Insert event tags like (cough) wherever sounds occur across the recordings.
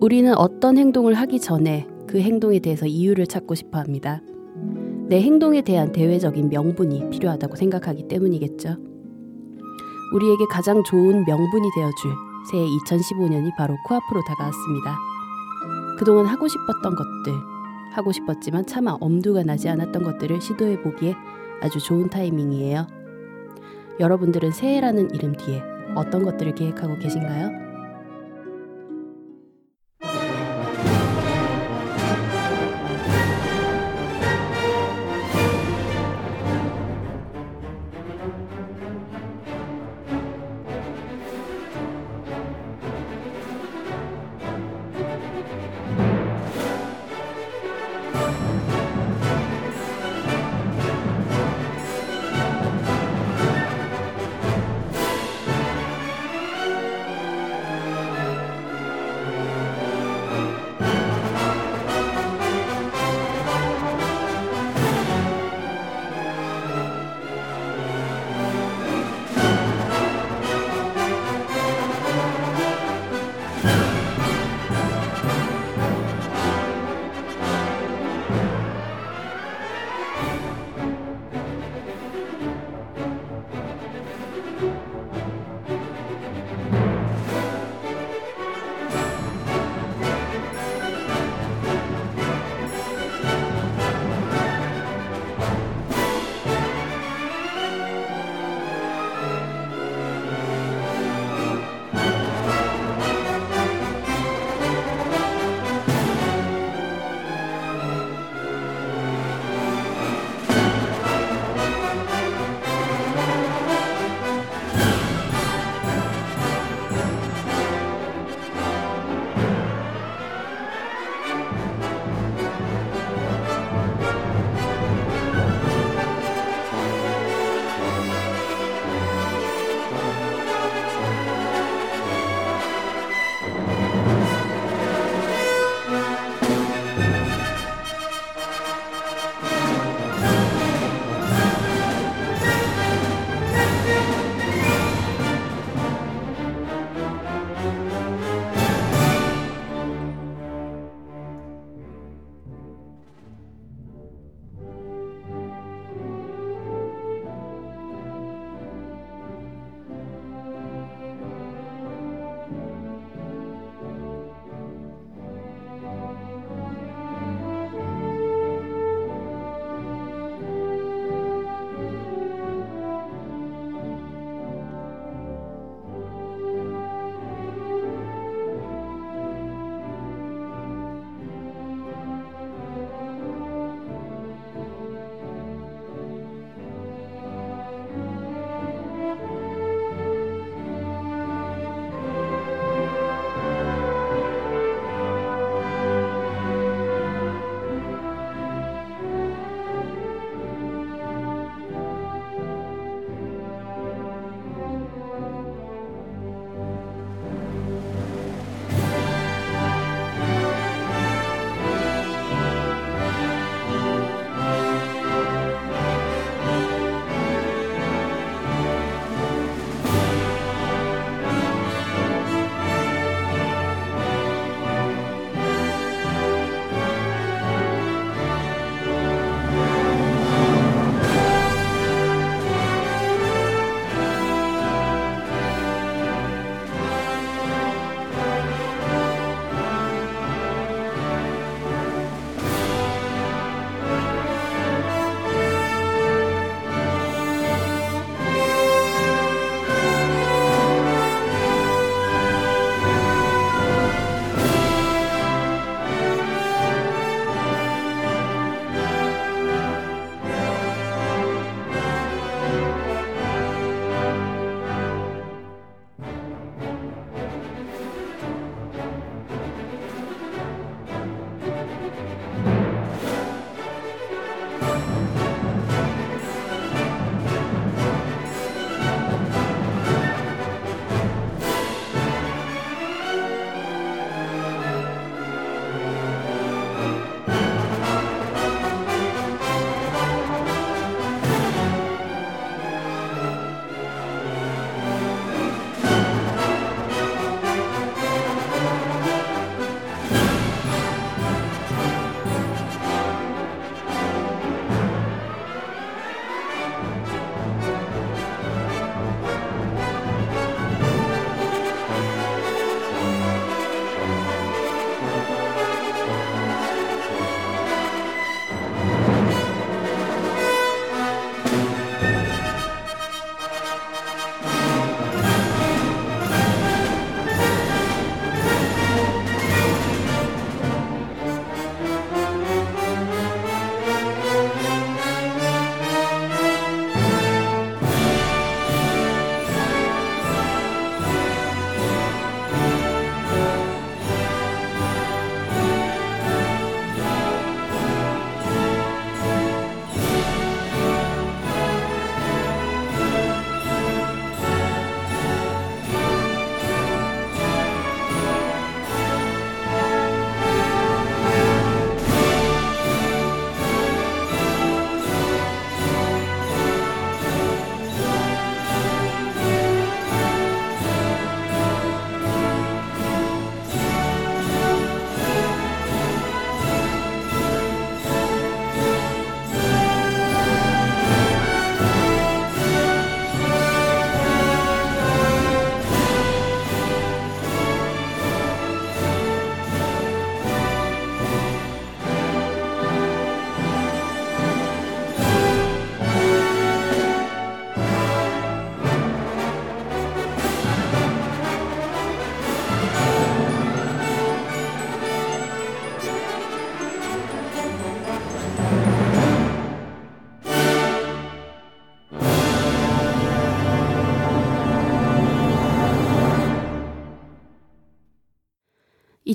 우리는 어떤 행동을 하기 전에 그 행동에 대해서 이유를 찾고 싶어 합니다. 내 행동에 대한 대외적인 명분이 필요하다고 생각하기 때문이겠죠. 우리에게 가장 좋은 명분이 되어줄 새해 2015년이 바로 코앞으로 다가왔습니다. 그동안 하고 싶었던 것들, 하고 싶었지만 차마 엄두가 나지 않았던 것들을 시도해 보기에 아주 좋은 타이밍이에요. 여러분들은 새해라는 이름 뒤에 어떤 것들을 계획하고 계신가요?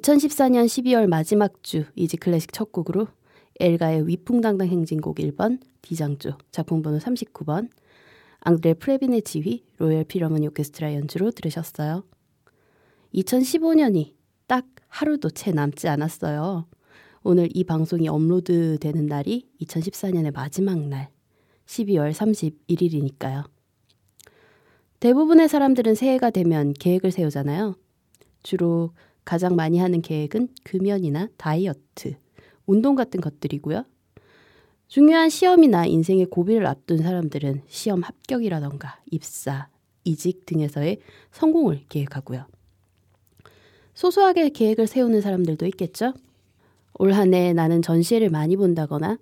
2014년 12월 마지막 주 Easy Classic 첫 곡으로 엘가의 위풍당당 행진곡 1번 디장조 작품 번호 39번 앙드레 프레빈의 지휘 로열 필하모닉 오케스트라 연주로 들으셨어요. 2015년이 딱 하루도 채 남지 않았어요. 오늘 이 방송이 업로드 되는 날이 2014년의 마지막 날 12월 31일이니까요. 대부분의 사람들은 새해가 되면 계획을 세우잖아요. 주로 가장 많이 하는 계획은 금연이나 다이어트, 운동 같은 것들이고요. 중요한 시험이나 인생의 고비를 앞둔 사람들은 시험 합격이라던가 입사, 이직 등에서의 성공을 계획하고요. 소소하게 계획을 세우는 사람들도 있겠죠? 올 한 해 나는 전시회를 많이 본다거나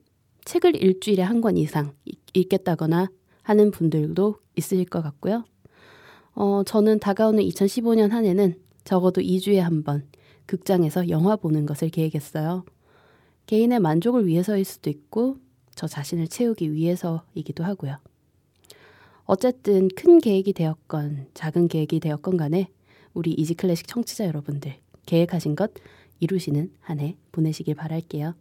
책을 일주일에 한 권 이상 읽겠다거나 하는 분들도 있으실 것 같고요. 어, 저는 다가오는 2015년 한 해는 적어도 2주에 한 번 극장에서 영화 보는 것을 계획했어요. 개인의 만족을 위해서일 수도 있고 저 자신을 채우기 위해서이기도 하고요. 어쨌든 큰 계획이 되었건 작은 계획이 되었건 간에 우리 이지클래식 청취자 여러분들 계획하신 것 이루시는 한 해 보내시길 바랄게요.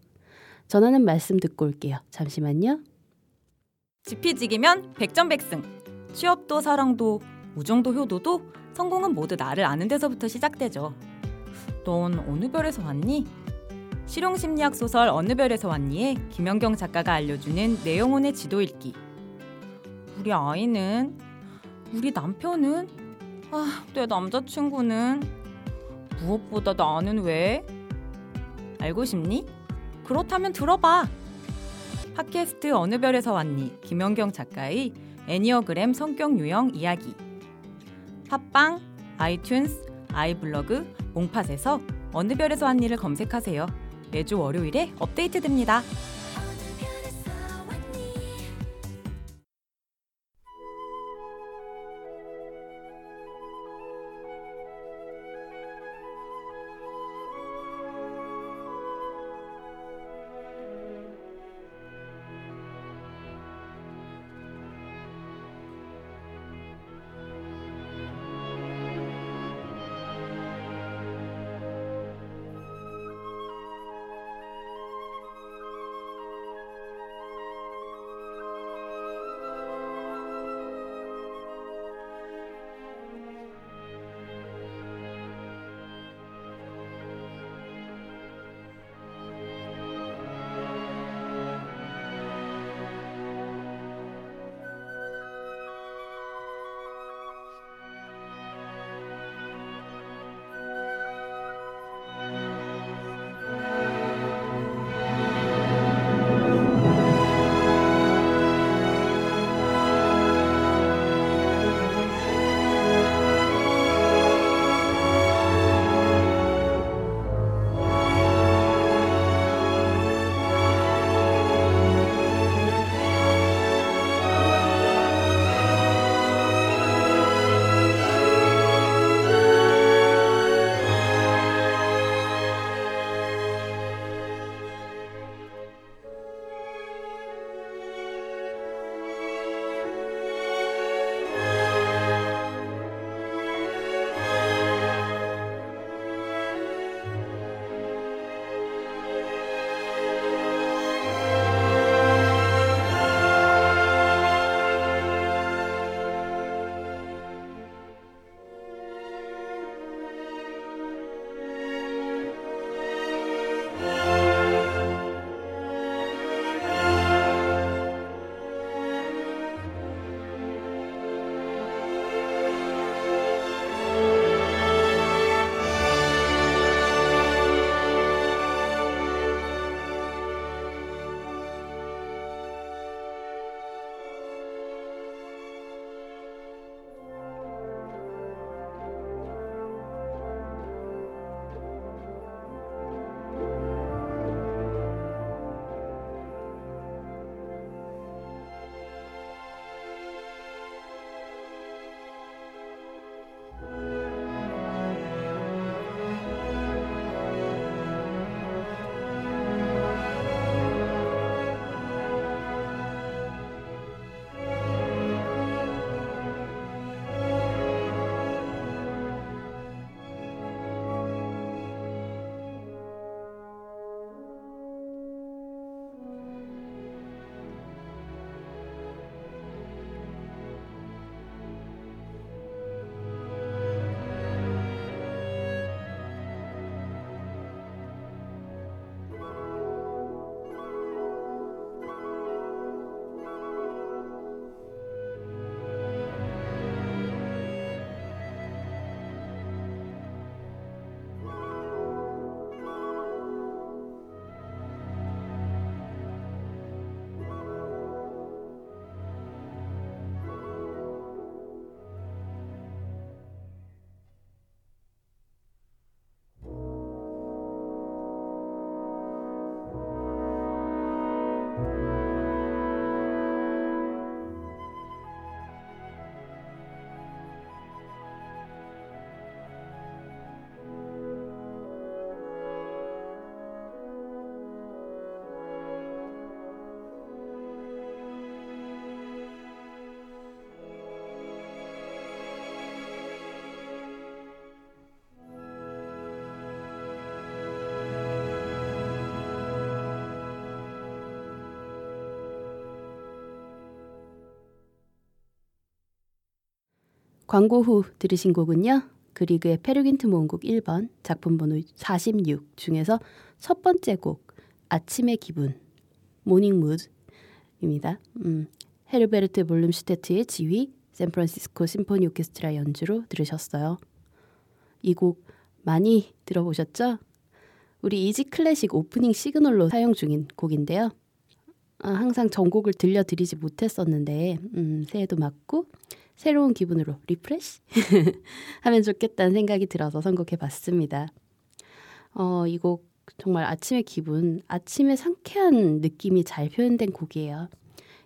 전하는 말씀 듣고 올게요. 잠시만요. 지피지기면 백전백승. 취업도 사랑도 우정도 효도도 성공은 모두 나를 아는 데서부터 시작되죠. 넌 어느 별에서 왔니? 실용심리학 소설 어느 별에서 왔니에 김연경 작가가 알려주는 내 영혼의 지도 읽기. 우리 아이는 우리 남편은 아, 내 남자친구는 무엇보다 나는 왜? 알고 싶니? 그렇다면 들어봐. 팟캐스트 어느 별에서 왔니? 김연경 작가의 애니어그램 성격 유형 이야기. 팟빵, 아이튠스, 아이블로그, 몽팟에서 어느 별에서 왔니를 검색하세요. 매주 월요일에 업데이트됩니다. 광고 후 들으신 곡은요. 그리그의 페르 귄트 모음곡 1번 작품 번호 46 중에서 첫 번째 곡 아침의 기분 Morning Mood입니다. 음, 헤르베르트 블롬슈테트의 지휘 샌프란시스코 심포니 오케스트라 연주로 들으셨어요. 이 곡 많이 들어보셨죠? 우리 Easy Classic 오프닝 시그널로 사용 중인 곡인데요. 아, 항상 전곡을 들려드리지 못했었는데 음, 새해도 맞고 새로운 기분으로 refresh (laughs) 하면 좋겠다는 생각이 들어서 선곡해 봤습니다. 어, 이 곡 정말 아침의 기분, 아침의 상쾌한 느낌이 잘 표현된 곡이에요.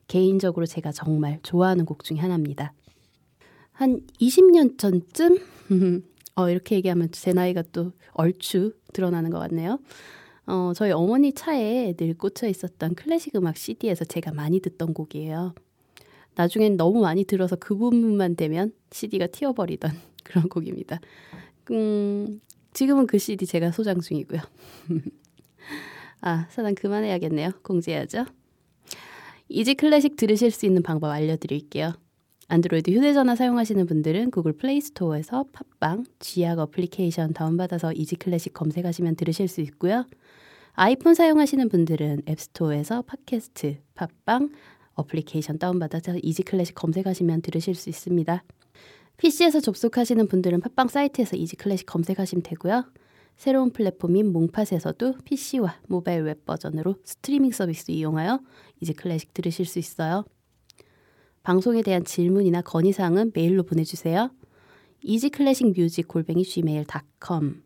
개인적으로 제가 정말 좋아하는 곡 중에 하나입니다. 한 20년 전쯤 (laughs) 어, 이렇게 얘기하면 제 나이가 또 얼추 드러나는 것 같네요. 어, 저희 어머니 차에 늘 꽂혀 있었던 클래식 음악 CD에서 제가 많이 듣던 곡이에요. 나중엔 너무 많이 들어서 그 부분만 되면 CD가 튀어버리던 (laughs) 그런 곡입니다. 음, 지금은 그 CD 제가 소장 중이고요. (laughs) 아, 사담 그만해야겠네요. 공지해야죠. Easy Classic 들으실 수 있는 방법 알려드릴게요. 안드로이드 휴대전화 사용하시는 분들은 Google Play Store에서 팟빵, 쥐약 어플리케이션 다운받아서 Easy Classic 검색하시면 들으실 수 있고요. 아이폰 사용하시는 분들은 앱스토어에서 팟캐스트, 팟빵, 어플리케이션 다운받아서 Easy Classic 검색하시면 들으실 수 있습니다. PC에서 접속하시는 분들은 팟빵 사이트에서 Easy Classic 검색하시면 되고요. 새로운 플랫폼인 몽팟에서도 PC와 모바일 웹 버전으로 스트리밍 서비스 이용하여 Easy Classic 들으실 수 있어요. 방송에 대한 질문이나 건의사항은 메일로 보내주세요. easyclassicmusic 골뱅이 gmail.com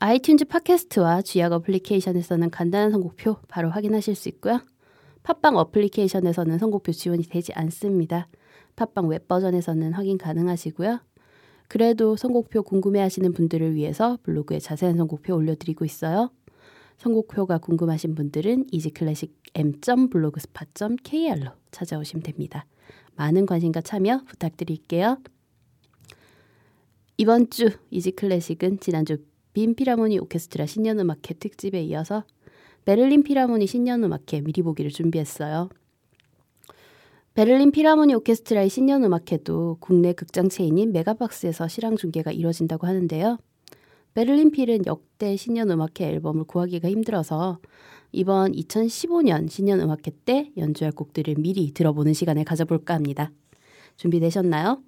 아이튠즈 팟캐스트와 쥐약 어플리케이션에서는 간단한 선곡표 바로 확인하실 수 있고요. 팟빵 어플리케이션에서는 선곡표 지원이 되지 않습니다. 팟빵 웹 버전에서는 확인 가능하시고요. 그래도 선곡표 궁금해하시는 분들을 위해서 블로그에 자세한 선곡표 올려드리고 있어요. 선곡표가 궁금하신 분들은 easyclassicm.blogspot.kr로 찾아오시면 됩니다. 많은 관심과 참여 부탁드릴게요. 이번 주 Easy Classic은 지난주 빈 필하모닉 오케스트라 신년음악회 특집에 이어서 베를린 필하모닉 신년음악회 미리 보기를 준비했어요. 베를린 필하모니 오케스트라의 신년음악회도 국내 극장 체인인 메가박스에서 실황 중계가 이뤄진다고 하는데요. 베를린 필은 역대 신년음악회 앨범을 구하기가 힘들어서 이번 2015년 신년음악회 때 연주할 곡들을 미리 들어보는 시간을 가져볼까 합니다. 준비되셨나요?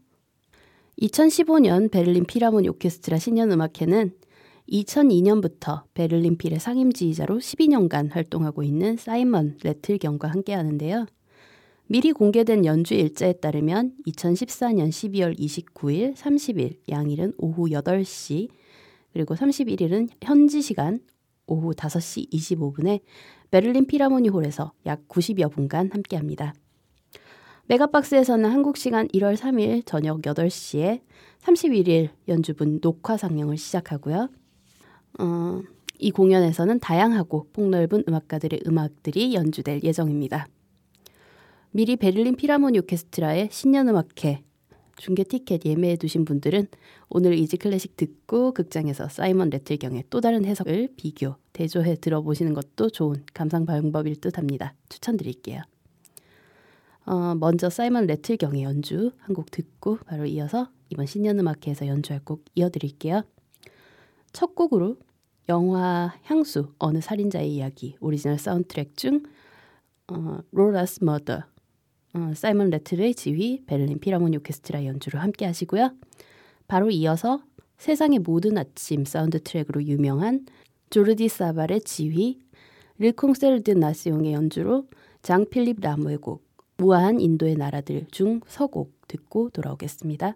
2015년 베를린 필하모니 오케스트라 신년음악회는 2002년부터 베를린 필의 상임지휘자로 12년간 활동하고 있는 사이먼 래틀 경과 함께 하는데요. 미리 공개된 연주 일자에 따르면 2014년 12월 29일, 30일 양일은 오후 8시, 그리고 31일은 현지 시간 오후 5시 25분에 베를린 피라모니 홀에서 약 90여 분간 함께합니다. 메가박스에서는 한국 시간 1월 3일 저녁 8시에 31일 연주분 녹화 상영을 시작하고요. 어, 이 공연에서는 다양하고 폭넓은 음악가들의 음악들이 연주될 예정입니다. 미리 베를린 필하모니 오케스트라의 신년음악회 중계 티켓 예매해 두신 분들은 오늘 Easy Classic 듣고 극장에서 사이먼 래틀 경의 또 다른 해석을 비교, 대조해 들어보시는 것도 좋은 감상 방법일 듯 합니다. 추천드릴게요. 어, 먼저 사이먼 래틀 경의 연주 한 곡 듣고 바로 이어서 이번 신년음악회에서 연주할 곡 이어드릴게요. 첫 곡으로 영화 향수 어느 살인자의 이야기 오리지널 사운드트랙 중 어, Laura's Murder 어, 사이먼 래틀의 지휘 베를린 필하모니 오케스트라 연주로 함께 하시고요. 바로 이어서 세상의 모든 아침 사운드 트랙으로 유명한 조르디 사발의 지휘 Le Concert des Nations의 연주로 장 필립 라모의 곡 우아한 인도의 나라들 중 서곡 듣고 돌아오겠습니다.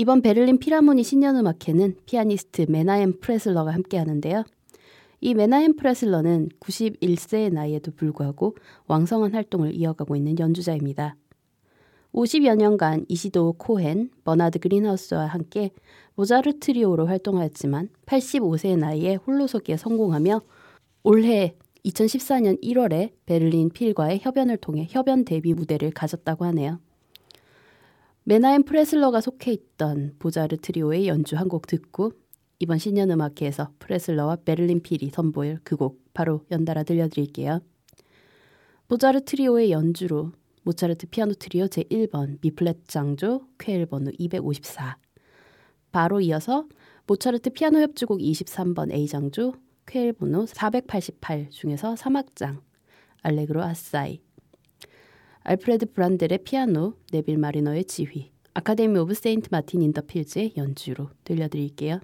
이번 베를린 필하모니 신년음악회는 피아니스트 메나엠 프레슬러가 함께 하는데요. 이 메나엠 프레슬러는 91세의 나이에도 불구하고 왕성한 활동을 이어가고 있는 연주자입니다. 50여 년간 이시도어 코헨, 버나드 그린하우스와 함께 보자르 트리오로 활동하였지만 85세의 나이에 홀로서기에 성공하며 올해 2014년 1월에 베를린 필과의 협연을 통해 협연 데뷔 무대를 가졌다고 하네요. 메나엠 프레슬러가 속해 있던 보자르 트리오의 연주 한 곡 듣고 이번 신년 음악회에서 프레슬러와 베를린 필이 선보일 그 곡 바로 연달아 들려드릴게요. 보자르 트리오의 연주로 모차르트 피아노 트리오 제1번 B플랫 장조 쾨헬 번호 254 바로 이어서 모차르트 피아노 협주곡 23번 A장조 쾨헬 번호 488 중에서 3악장 알레그로 아사이 알프레드 브렌델의 피아노 네빌 마리너의 지휘 Academy of St Martin in the Fields의 연주로 들려드릴게요.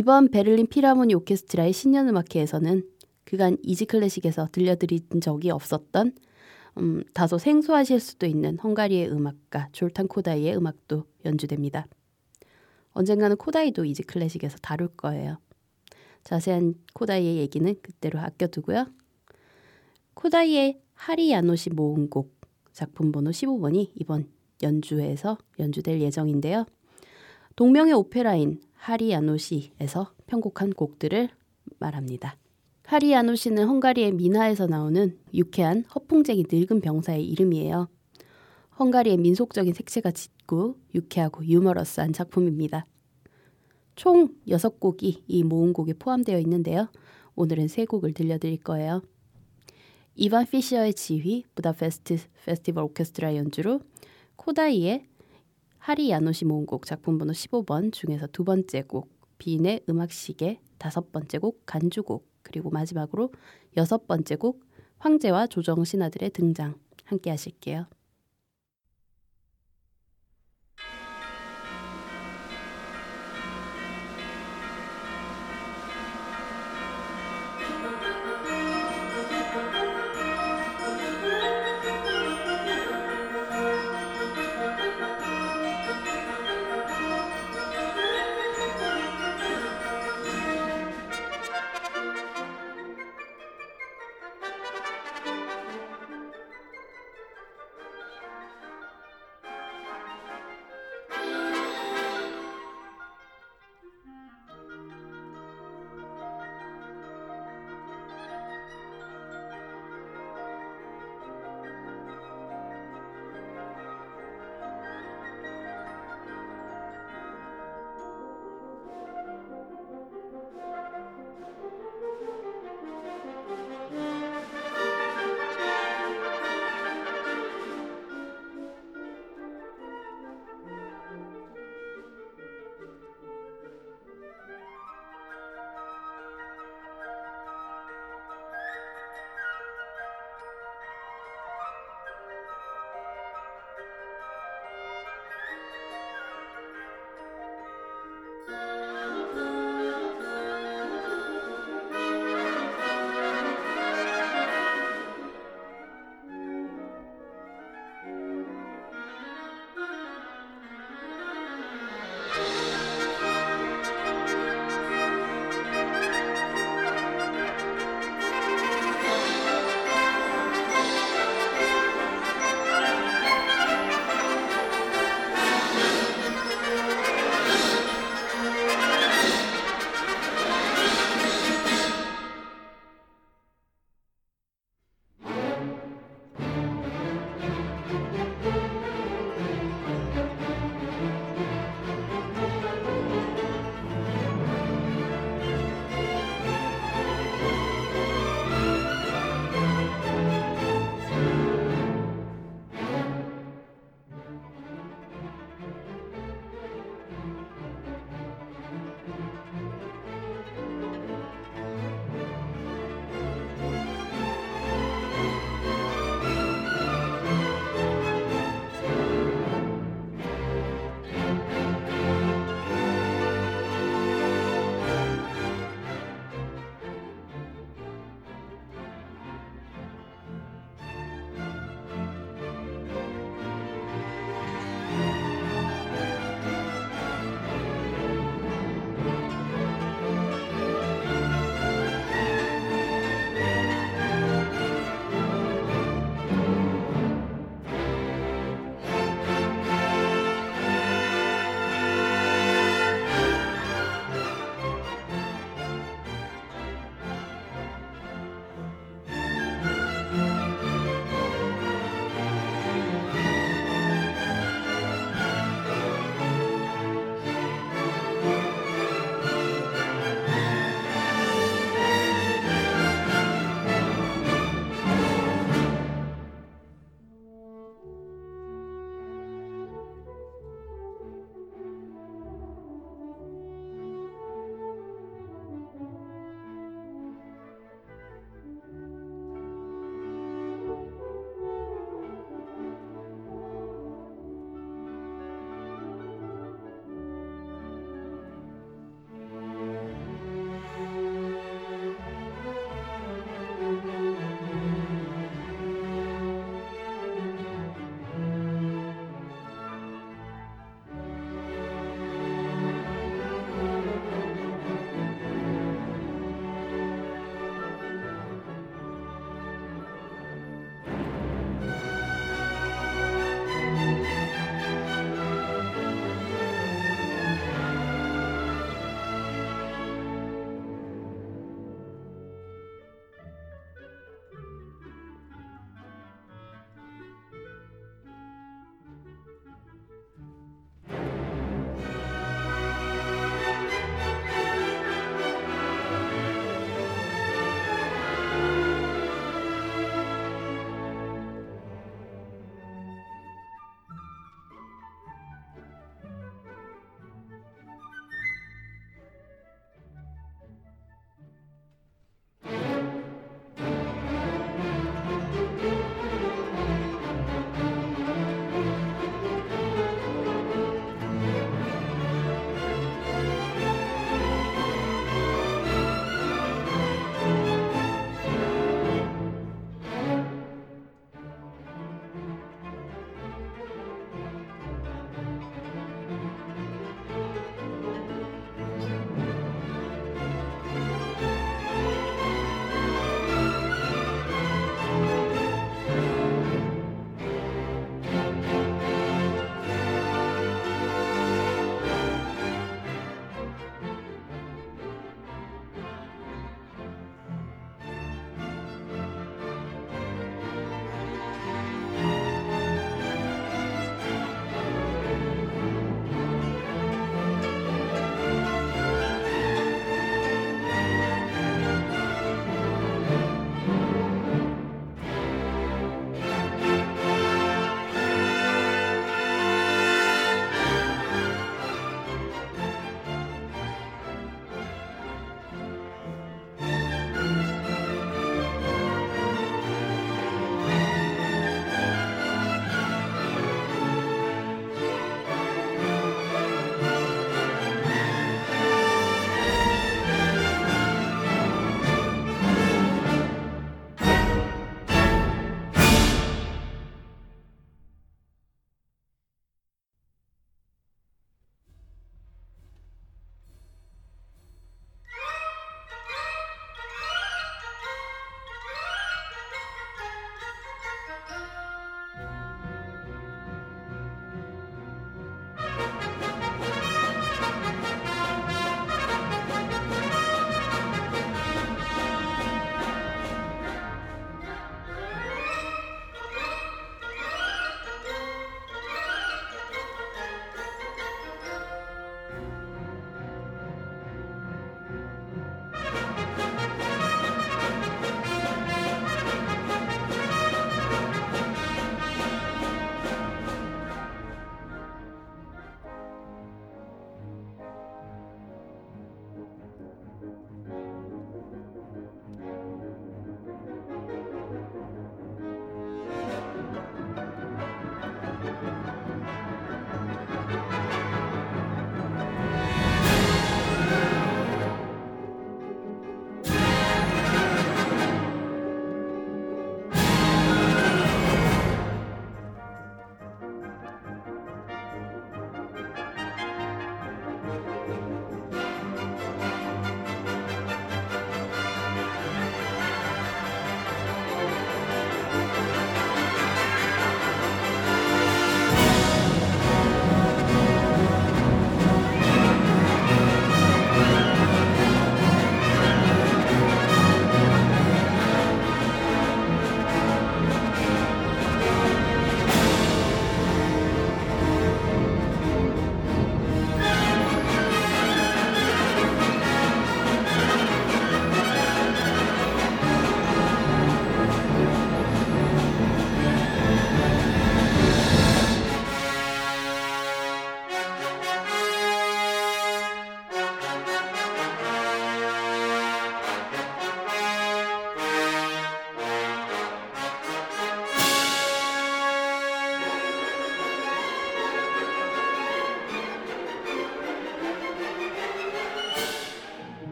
이번 베를린 필하모니 오케스트라의 신년음악회에서는 그간 Easy Classic에서 들려드린 적이 없었던 음, 다소 생소하실 수도 있는 헝가리의 음악가 졸탄 코다이의 음악도 연주됩니다. 언젠가는 코다이도 Easy Classic에서 다룰 거예요. 자세한 코다이의 얘기는 그때로 아껴두고요. 코다이의 하리 야노시 모음곡 작품 번호 15번이 이번 연주회에서 연주될 예정인데요. 동명의 오페라인 하리 야노시에서 편곡한 곡들을 말합니다. 하리 야노시는 헝가리의 미나에서 나오는 유쾌한 허풍쟁이 늙은 병사의 이름이에요. 헝가리의 민속적인 색채가 짙고 유쾌하고 유머러스한 작품입니다. 총 6곡이 이 모음곡에 포함되어 있는데요. 오늘은 3곡을 들려드릴 거예요. 이반 피셔의 지휘, 부다페스트 페스티벌 오케스트라 연주로 코다이의 하리 야노시 모음곡 작품 번호 15번 중에서 두 번째 곡 빈의 음악시계 다섯 번째 곡 간주곡 그리고 마지막으로 여섯 번째 곡 황제와 조정 신하들의 등장 함께 하실게요.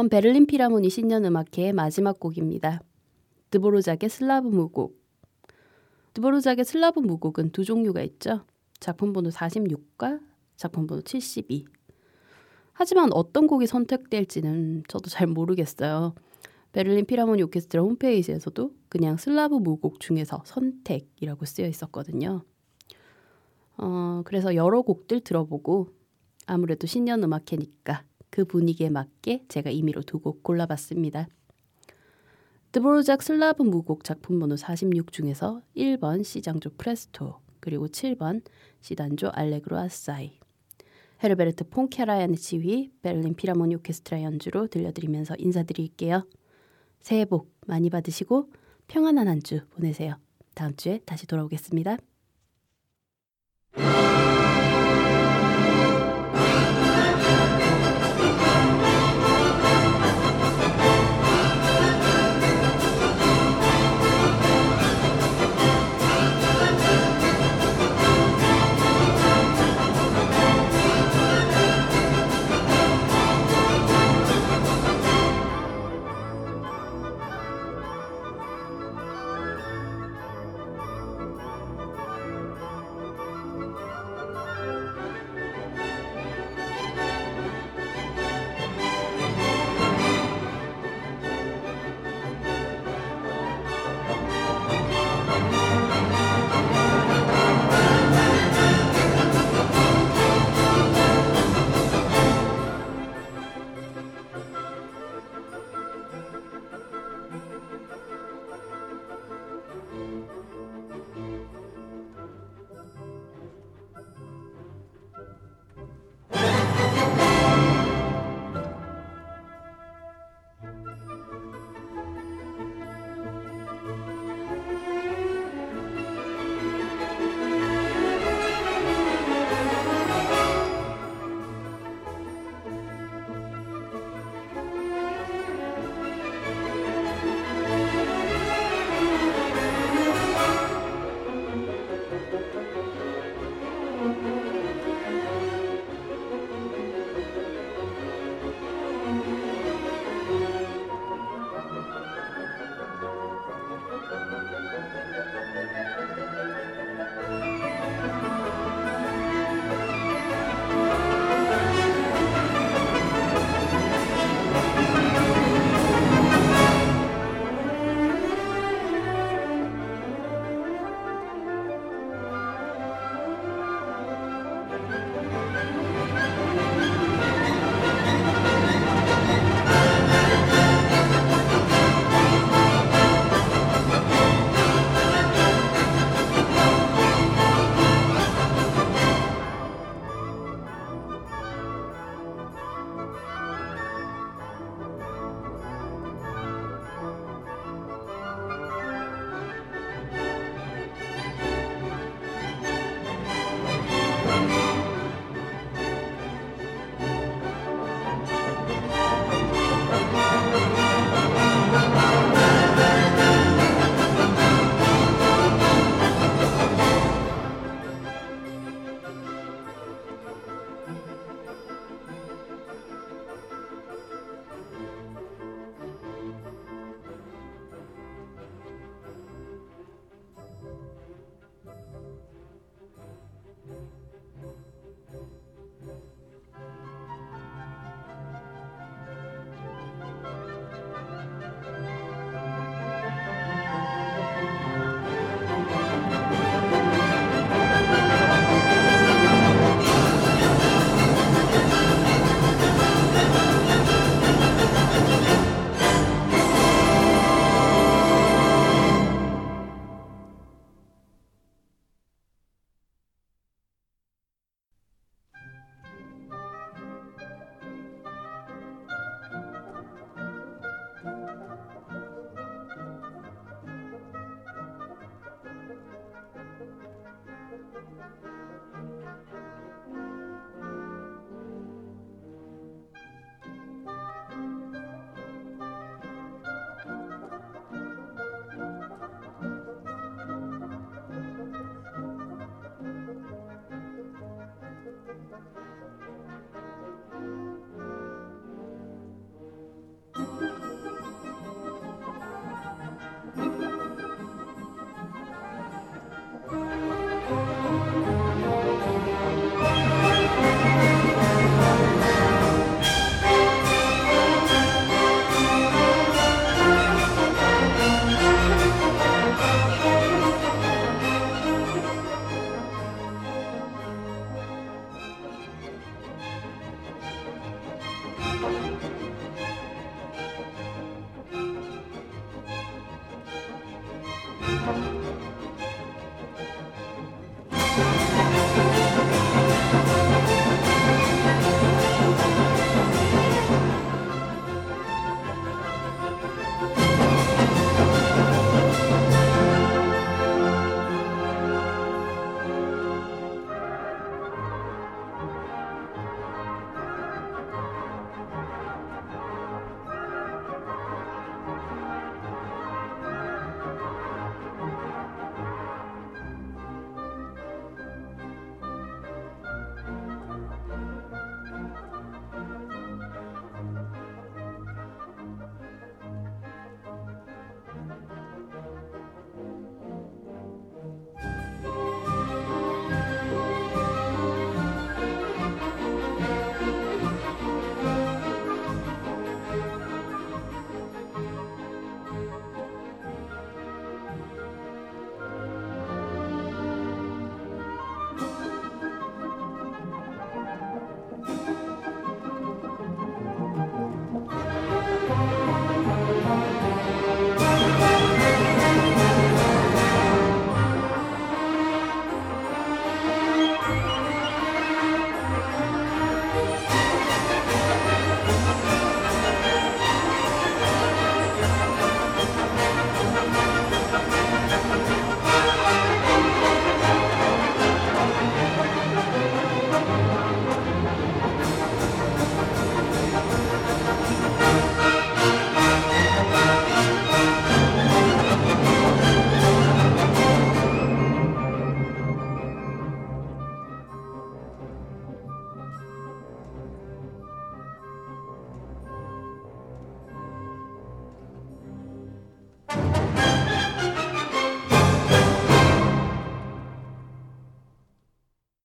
이번 베를린 필하모니 신년 음악회의 마지막 곡입니다. 드보르작의 슬라브 무곡. 드보르작의 슬라브 무곡은 두 종류가 있죠. 작품 번호 46과 작품 번호 72. 하지만 어떤 곡이 선택될지는 저도 잘 모르겠어요. 베를린 필하모니 오케스트라 홈페이지에서도 그냥 슬라브 무곡 중에서 선택이라고 쓰여 있었거든요. 어, 그래서 여러 곡들 들어보고 아무래도 신년 음악회니까 그 분위기에 맞게 제가 임의로 두 곡 골라봤습니다. 드보르작 슬라브 무곡 작품 번호 46 중에서 1번 C장조 프레스토 그리고 7번 C단조 알레그로 아사이 헤르베르트 폰 카라얀의 지휘 베를린 필하모니 오케스트라 연주로 들려드리면서 인사드릴게요. 새해 복 많이 받으시고 평안한 한 주 보내세요. 다음 주에 다시 돌아오겠습니다.